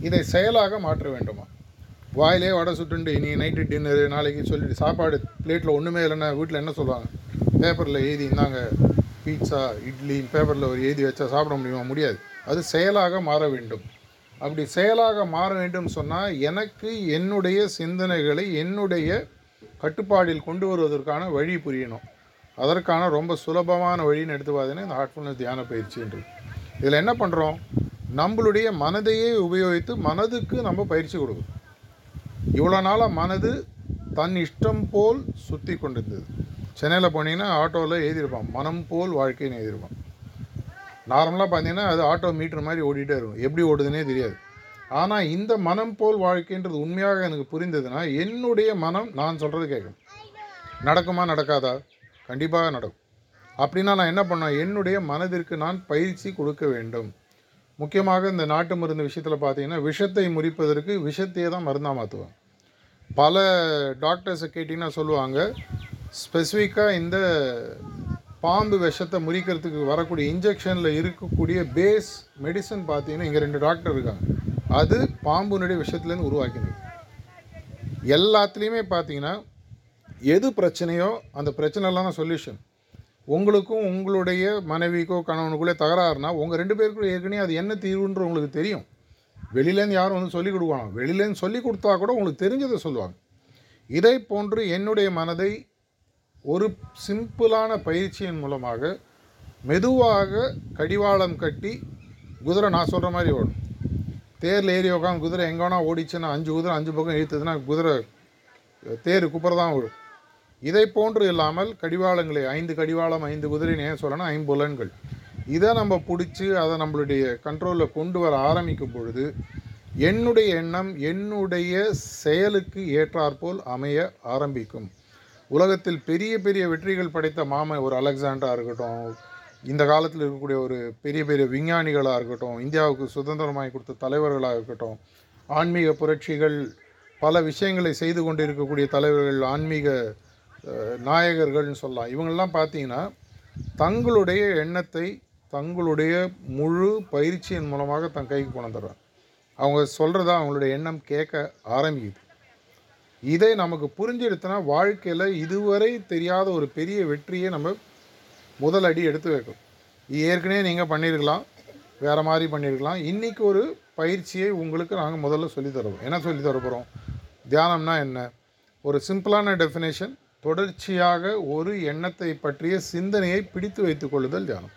இதை செயலாக மாற்ற வேண்டுமா? வாயிலே வடை சுட்டுண்டு இனி நைட்டு டின்னரு நாளைக்கு சொல்லிட்டு சாப்பாடு பிளேட்டில் ஒன்றுமே இல்லைன்னா வீட்டில் என்ன சொல்லுவாங்க? பேப்பரில் எழுதி இருந்தாங்க பீட்சா இட்லி பேப்பரில் ஒரு எழுதி வச்சா சாப்பிட முடியுமா? முடியாது. அது செயலாக மாற வேண்டும். அப்படி செயலாக மாற வேண்டும் சொன்னால் எனக்கு என்னுடைய சிந்தனைகளை என்னுடைய கட்டுப்பாடில் கொண்டு வருவதற்கான வழி புரியணும். அதற்கான ரொம்ப சுலபமான வழின்னு எடுத்து பார்த்தீங்கன்னா இந்த ஹார்ட்ஃபுல்னஸ் தியான பயிற்சின்றது. இதில் என்ன பண்ணுறோம் நம்மளுடைய மனதையே உபயோகித்து மனதுக்கு நம்ம பயிற்சி கொடுக்கும் இவ்வளோ நாளாக மனது தன் இஷ்டம் போல் சுற்றி கொண்டிருந்தது. சென்னையில் போனீங்கன்னா ஆட்டோவில் எழுதியிருப்பான் மனம் போல் வாழ்க்கைன்னு எழுதியிருப்பான். நார்மலாக பார்த்தீங்கன்னா அது ஆட்டோ மீட்டர் மாதிரி ஓடிட்டே இருக்கும். எப்படி ஓடுதுன்னே தெரியாது. ஆனால் இந்த மனம் போல் வாழ்க்கைன்றது உண்மையாக எனக்கு புரிந்ததுன்னா என்னுடைய மனம் நான் சொல்கிறது கேட்கும் நடக்குமா நடக்காதா? கண்டிப்பாக நடக்கும். அப்படின்னா நான் என்ன பண்ணேன் என்னுடைய மனதிற்கு நான் பயிற்சி கொடுக்க வேண்டும். முக்கியமாக இந்த நாட்டு மருந்து விஷயத்தில் பார்த்தீங்கன்னா விஷத்தை முறிப்பதற்கு விஷத்தையே தான் மருந்தாக மாற்றுவாங்க பல டாக்டர்ஸை கேட்டிங்கன்னா சொல்லுவாங்க ஸ்பெசிஃபிக்காக இந்த பாம்பு விஷத்தை முறிக்கிறதுக்கு வரக்கூடிய இன்ஜெக்ஷனில் இருக்கக்கூடிய பேஸ் மெடிசன் பார்த்தீங்கன்னா இங்கே ரெண்டு டாக்டர் இருக்காங்க. அது பாம்புனுடைய விஷத்துலேருந்து உருவாக்கினது. எல்லாத்துலேயுமே பார்த்தீங்கன்னா எது பிரச்சனையோ அந்த பிரச்சனைலாம் தான் சொல்யூஷன் உங்களுக்கும் உங்களுடைய மனைவிக்கோ கணவனுக்குள்ளே தகராறுனா உங்கள் ரெண்டு பேருக்கும் ஏற்கனவே அது என்ன தீர்வுன்ற உங்களுக்கு தெரியும். வெளியிலேருந்து யாரும் வந்து சொல்லிக் கொடுக்கணும் வெளியிலேருந்து சொல்லி கொடுத்தா கூட உங்களுக்கு தெரிஞ்சதை சொல்லுவாங்க. இதை போன்று என்னுடைய மனதை ஒரு சிம்பிளான பயிற்சியின் மூலமாக மெதுவாக கடிவாளம் கட்டி குதிரை நான் சொல்கிற மாதிரி ஓடும். தேரில் ஏறி உட்காந்து குதிரை எங்கேனா ஓடிச்சுன்னா அஞ்சு குதிரை அஞ்சு பக்கம் இழுத்ததுன்னா குதிரை தேர் குப்புற தான் விடும் இதை போன்று இல்லாமல் கடிவாளங்களை ஐந்து கடிவாளம் ஐந்து குதிரைன்னு ஏன் சொல்லணும் ஐம்புலன்கள் இதை நம்ம பிடிச்சி அதை நம்மளுடைய கண்ட்ரோலில் கொண்டு வர ஆரம்பிக்கும் பொழுது என்னுடைய எண்ணம் என்னுடைய செயலுக்கு ஏற்றாற்போல் அமைய ஆரம்பிக்கும். உலகத்தில் பெரிய பெரிய வெற்றிகள் படைத்த மாமன் ஒரு அலெக்சாண்டராக இருக்கட்டும் இந்த காலத்தில் இருக்கக்கூடிய ஒரு பெரிய பெரிய விஞ்ஞானிகளாக இருக்கட்டும் இந்தியாவுக்கு சுதந்திரமாகி கொடுத்த தலைவர்களாக இருக்கட்டும் ஆன்மீக புரட்சிகள் பல விஷயங்களை செய்து கொண்டு இருக்கக்கூடிய தலைவர்கள் ஆன்மீக நாயகர்கள்னு சொல்லலாம். இவங்கள்லாம் பார்த்தீங்கன்னா தங்களுடைய எண்ணத்தை தங்களுடைய முழு பயிற்சியின் மூலமாக தன் கைக்கு கொண்டு அவங்க சொல்கிறத அவங்களுடைய எண்ணம் கேட்க ஆரம்பிக்குது. இதை நமக்கு புரிஞ்சிடுத்துனா வாழ்க்கையில் இதுவரை தெரியாத ஒரு பெரிய வெற்றியை நம்ம முதல் அடி எடுத்து வைக்கும் ஏற்கனவே நீங்கள் பண்ணியிருக்கலாம் வேறு மாதிரி பண்ணியிருக்கலாம். இன்றைக்கி ஒரு பயிற்சியை உங்களுக்கு நாங்கள் முதல்ல சொல்லித்தருவோம் என்ன சொல்லித் போகிறோம் தியானம்னா என்ன? ஒரு சிம்பிளான டெஃபினேஷன் தொடர்ச்சியாக ஒரு எண்ணத்தை பற்றிய சிந்தனையை பிடித்து வைத்துக் கொள்ளுதல் தியானம்.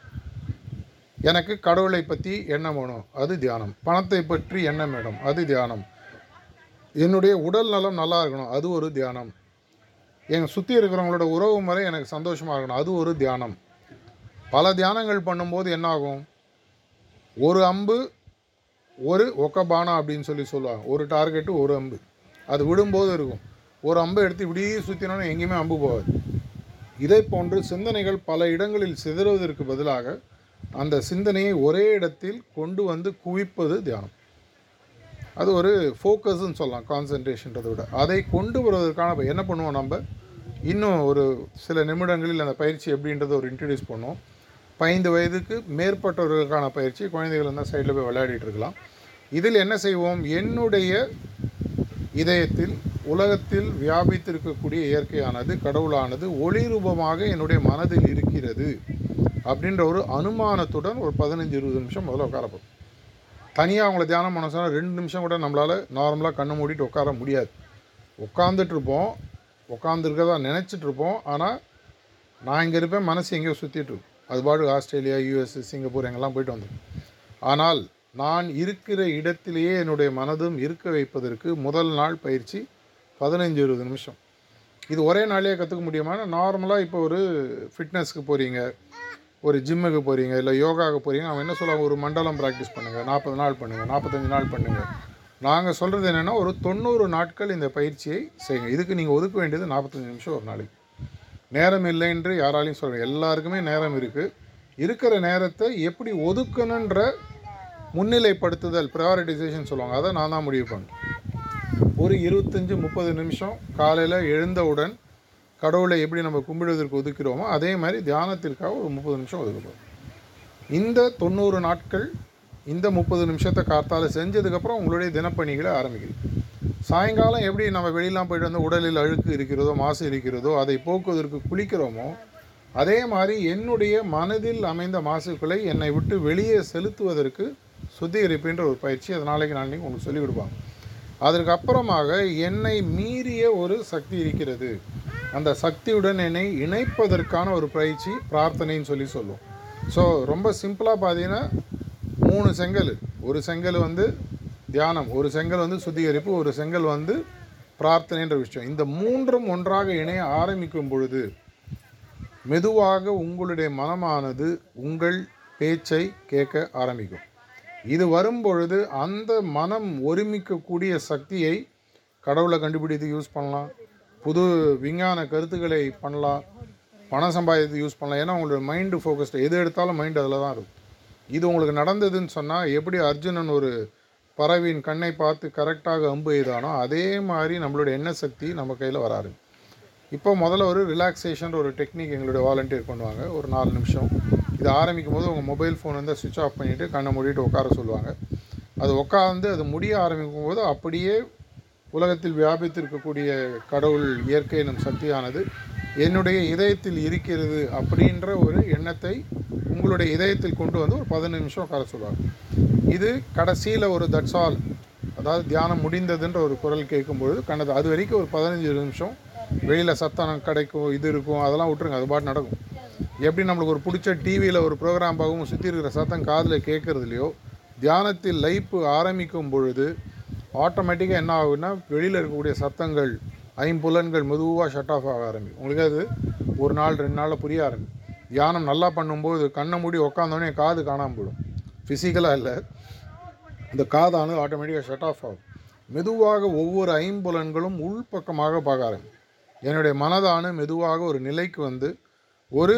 எனக்கு கடவுளை பற்றி எண்ணம் வேணும் அது தியானம். பணத்தை பற்றி எண்ணம் வேணும் அது தியானம். என்னுடைய உடல் நலம் நல்லா இருக்கணும் அது ஒரு தியானம். எங்கள் சுற்றி இருக்கிறவங்களோட உறவு முறை எனக்கு சந்தோஷமாக இருக்கணும் அது ஒரு தியானம். பல தியானங்கள் பண்ணும்போது என்னாகும்? ஒரு அம்பு ஒரு ஒக்கபானா அப்படின்னு சொல்லி சொல்லுவாங்க. ஒரு டார்கெட்டு ஒரு அம்பு. அது விடும்போது இருக்கும். ஒரு அம்பை எடுத்து இப்படியே சுற்றினோன்னு எங்கேயுமே அம்பு போகாது. இதை போன்று சிந்தனைகள் பல இடங்களில் சிதறுவதற்கு பதிலாக அந்த சிந்தனையை ஒரே இடத்தில் கொண்டு வந்து குவிப்பது தியானம். அது ஒரு ஃபோக்கஸ்ன்னு சொல்லலாம் கான்சன்ட்ரேஷன்றதை விட. அதை கொண்டு வருவதற்கான என்ன பண்ணுவோம் நம்ம? இன்னும் ஒரு சில நிமிடங்களில் அந்த பயிற்சி எப்படின்றத ஒரு இன்ட்ரடியூஸ் பண்ணுவோம். பதினைந்து வயதுக்கு மேற்பட்டவர்களுக்கான பயிற்சி குழந்தைகள் இருந்தால் சைடில் போய் விளையாடிட்டு இருக்கலாம். இதில் என்ன செய்வோம்? என்னுடைய இதயத்தில் உலகத்தில் வியாபித்திருக்கக்கூடிய இயற்கையானது கடவுளானது ஒளி ரூபமாக என்னுடைய மனதில் இருக்கிறது அப்படின்ற ஒரு அனுமானத்துடன் ஒரு பதினஞ்சு இருபது நிமிஷம் முதல்ல உட்காரப்படும் தனியாக அவங்கள தியானம் பண்ண சொன்னால் ரெண்டு நிமிஷம் கூட நம்மளால் நார்மலாக கண்ணு மூடிட்டு உட்கார முடியாது. உட்காந்துட்டு இருப்போம் உட்காந்துருக்கதா நினச்சிட்டு இருப்போம் ஆனால் நான் இங்கே இருப்பேன் மனசு எங்கேயோ சுற்றிட்டு இருக்கும் அது பாடு ஆஸ்திரேலியா யூஎஸ் சிங்கப்பூர் எங்கெல்லாம் போயிட்டு வந்துடும். ஆனால் நான் இருக்கிற இடத்திலேயே என்னுடைய மனதும் இருக்க வைப்பதற்கு முதல் நாள் பயிற்சி பதினஞ்சு இருபது நிமிஷம். இது ஒரே நாளையே கற்றுக்க முடியுமானா நார்மலாக இப்போ ஒரு ஃபிட்னஸ்க்கு போகிறீங்க ஒரு ஜிம்முக்கு போகிறீங்க இல்லை யோகாவுக்கு போகிறீங்க அவன் என்ன சொல்லுவாங்க? ஒரு மண்டலம் ப்ராக்டிஸ் பண்ணுங்கள் நாற்பது நாள் பண்ணுங்கள் நாற்பத்தஞ்சு நாள் பண்ணுங்கள் நாங்கள் சொல்கிறது என்னென்னா ஒரு தொண்ணூறு நாட்கள் இந்த பயிற்சியை செய்யுங்க. இதுக்கு நீங்கள் ஒதுக்க வேண்டியது நாற்பத்தஞ்சு நிமிஷம் ஒரு நாளைக்கு. நேரம் இல்லை என்று யாராலையும் சொல்கிறேன் எல்லாருக்குமே நேரம் இருக்குது இருக்கிற நேரத்தை எப்படி ஒதுக்கணுன்ற முன்னிலைப்படுத்துதல் ப்ரையாரிட்டைசேஷன் சொல்லுவாங்க. அதை நான் தான் முடிவு பண்ணேன் ஒரு இருபத்தஞ்சி முப்பது நிமிஷம் காலையில் எழுந்தவுடன் கடவுளை எப்படி நம்ம கும்பிடுவதற்கு ஒதுக்கிறோமோ அதே மாதிரி தியானத்திற்காக ஒரு முப்பது நிமிஷம் ஒதுக்கப்படும் இந்த தொண்ணூறு நாட்கள் இந்த முப்பது நிமிஷத்தை காத்தால் செஞ்சதுக்கப்புறம் உங்களுடைய தினப்பணிகளை ஆரம்பிக்குது. சாயங்காலம் எப்படி நம்ம வெளியெலாம் போயிட்டு வந்து உடலில் அழுக்கு இருக்கிறதோ மாசு இருக்கிறதோ அதை போக்குவதற்கு குளிக்கிறோமோ அதே மாதிரி என்னுடைய மனதில் அமைந்த மாசுக்களை என்னை விட்டு வெளியே செலுத்துவதற்கு சுத்திகரிப்புன்ற ஒரு பயிற்சி அது நாளைக்கு நாளைக்கு உங்களுக்கு சொல்லிக் கொடுப்பாங்க அதற்கு அப்புறமாக என்னை மீறிய ஒரு சக்தி இருக்கிறது. அந்த சக்தியுடன் என்னை இணைப்பதற்கான ஒரு பயிற்சி பிரார்த்தனைன்னு சொல்லி சொல்லுவோம். ஸோ ரொம்ப சிம்பிளாக பார்த்தீங்கன்னா மூணு செங்கல். ஒரு செங்கல் வந்து தியானம் ஒரு செங்கல் வந்து சுத்திகரிப்பு ஒரு செங்கல் வந்து பிரார்த்தனைன்ற விஷயம். இந்த மூன்றும் ஒன்றாக இணைய ஆரம்பிக்கும் பொழுது மெதுவாக உங்களுடைய மனமானது உங்கள் பேச்சை கேட்க ஆரம்பிக்கும். இது வரும்பொழுது அந்த மனம் ஒருமிக்கக்கூடிய சக்தியை கடவுளை கண்டுபிடித்து யூஸ் பண்ணலாம். புது விஞ்ஞான கருத்துக்களை பண்ணலாம். பணம் சம்பாதித்து யூஸ் பண்ணலாம். ஏன்னா உங்களோட மைண்டு ஃபோக்கஸ்டு எது எடுத்தாலும் மைண்டு அதில் தான் இருக்கும். இது உங்களுக்கு நடந்ததுன்னு சொன்னால் எப்படி அர்ஜுனன் ஒரு பறவையின் கண்ணை பார்த்து கரெக்டாக அம்பு எய்தானோ அதே மாதிரி நம்மளுடைய எண்ண சக்தி நம்ம கையில் வராது. இப்போ முதல்ல ஒரு ரிலாக்ஸேஷன் ஒரு டெக்னிக் எங்களுடைய வாலண்டியர் பண்ணுவாங்க ஒரு நாலு நிமிஷம். இது ஆரம்பிக்கும் போது உங்கள் மொபைல் ஃபோன் வந்து சுவிட்ச் ஆஃப் பண்ணிவிட்டு கண்ணை மூடிட்டு உட்கார சொல்லுவாங்க. அது உட்காந்து அது முடிய ஆரம்பிக்கும் போது அப்படியே உலகத்தில் வியாபித்திருக்கக்கூடிய கடவுள் இயற்கை எனும் சக்தியானது என்னுடைய இதயத்தில் இருக்கிறது அப்படின்ற ஒரு எண்ணத்தை உங்களுடைய இதயத்தில் கொண்டு வந்து ஒரு பதினஞ்சு நிமிஷம் உட்கார சொல்லுவாங்க. இது கடைசியில் ஒரு தட்ஸ் ஆல் அதாவது தியானம் முடிந்ததுன்ற ஒரு குரல் கேட்கும்பொழுது கண்ணது அது வரைக்கும் ஒரு பதினஞ்சு நிமிஷம் வெளியில் சத்தம் கிடைக்கும் இது இருக்கும் அதெல்லாம் விட்டுருங்க. அது பாட்டு நடக்கும். எப்படி நம்மளுக்கு ஒரு பிடிச்ச டிவியில் ஒரு ப்ரோக்ராம் பார்க்கவும் சுற்றி இருக்கிற சத்தம் காதில் கேட்குறதுலையோ தியானத்தில் லைப்பு ஆரம்பிக்கும் பொழுது ஆட்டோமேட்டிக்காக என்ன ஆகுதுன்னா வெளியில் இருக்கக்கூடிய சத்தங்கள் ஐம்புலன்கள் மெதுவாக ஷட் ஆஃப் ஆக ஆரம்பிக்கும். உங்களுக்கு அது ஒரு நாள் ரெண்டு நாளில் புரிய ஆரம்பிக்கும். தியானம் நல்லா பண்ணும்போது கண்ணை மூடி உக்காந்தோடனே காது காணாமல் போயிடும். ஃபிசிக்கலாக இல்லை. இந்த காதானது ஆட்டோமேட்டிக்காக ஷட் ஆஃப் ஆகும். மெதுவாக ஒவ்வொரு ஐம்புலன்களும் உள்பக்கமாக பார்க்க ஆரம்பிக்கும். என்னுடைய மனதான மெதுவாக ஒரு நிலைக்கு வந்து ஒரு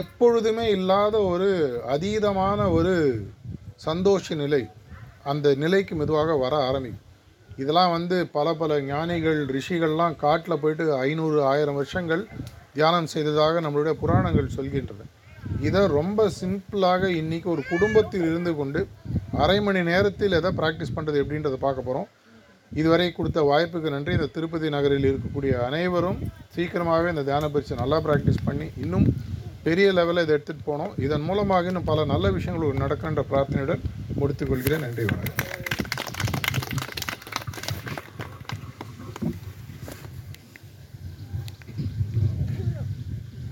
எப்பொழுதுமே இல்லாத ஒரு அதீதமான ஒரு சந்தோஷ நிலை அந்த நிலைக்கு மெதுவாக வர ஆரம்பிக்கும். இதெல்லாம் வந்து பல பல ஞானிகள் ரிஷிகள்லாம் காட்டில் போயிட்டு ஐநூறு ஆயிரம் வருஷங்கள் தியானம் செய்ததாக நம்மளுடைய புராணங்கள் சொல்கின்றன. இதை ரொம்ப சிம்பிளாக இன்றைக்கி ஒரு குடும்பத்தில் இருந்து கொண்டு அரை மணி நேரத்தில் எதை ப்ராக்டிஸ் பண்ணுறது எப்படின்றத பார்க்க போகிறோம் இதுவரை கொடுத்த வாய்ப்புக்கு நன்றி. இந்த திருப்பதி நகரில் இருக்கக்கூடிய அனைவரும் சீக்கிரமாகவே இந்த தியான பயிற்சி நல்லா ப்ராக்டிஸ் பண்ணி இன்னும் பெரிய லெவலில் இதை எடுத்துகிட்டு போனோம். இதன் மூலமாக இன்னும் பல நல்ல விஷயங்கள் நடக்கின்ற பிரார்த்தனையுடன் முடித்துக்கொள்கிறேன் நன்றி வணக்கம்.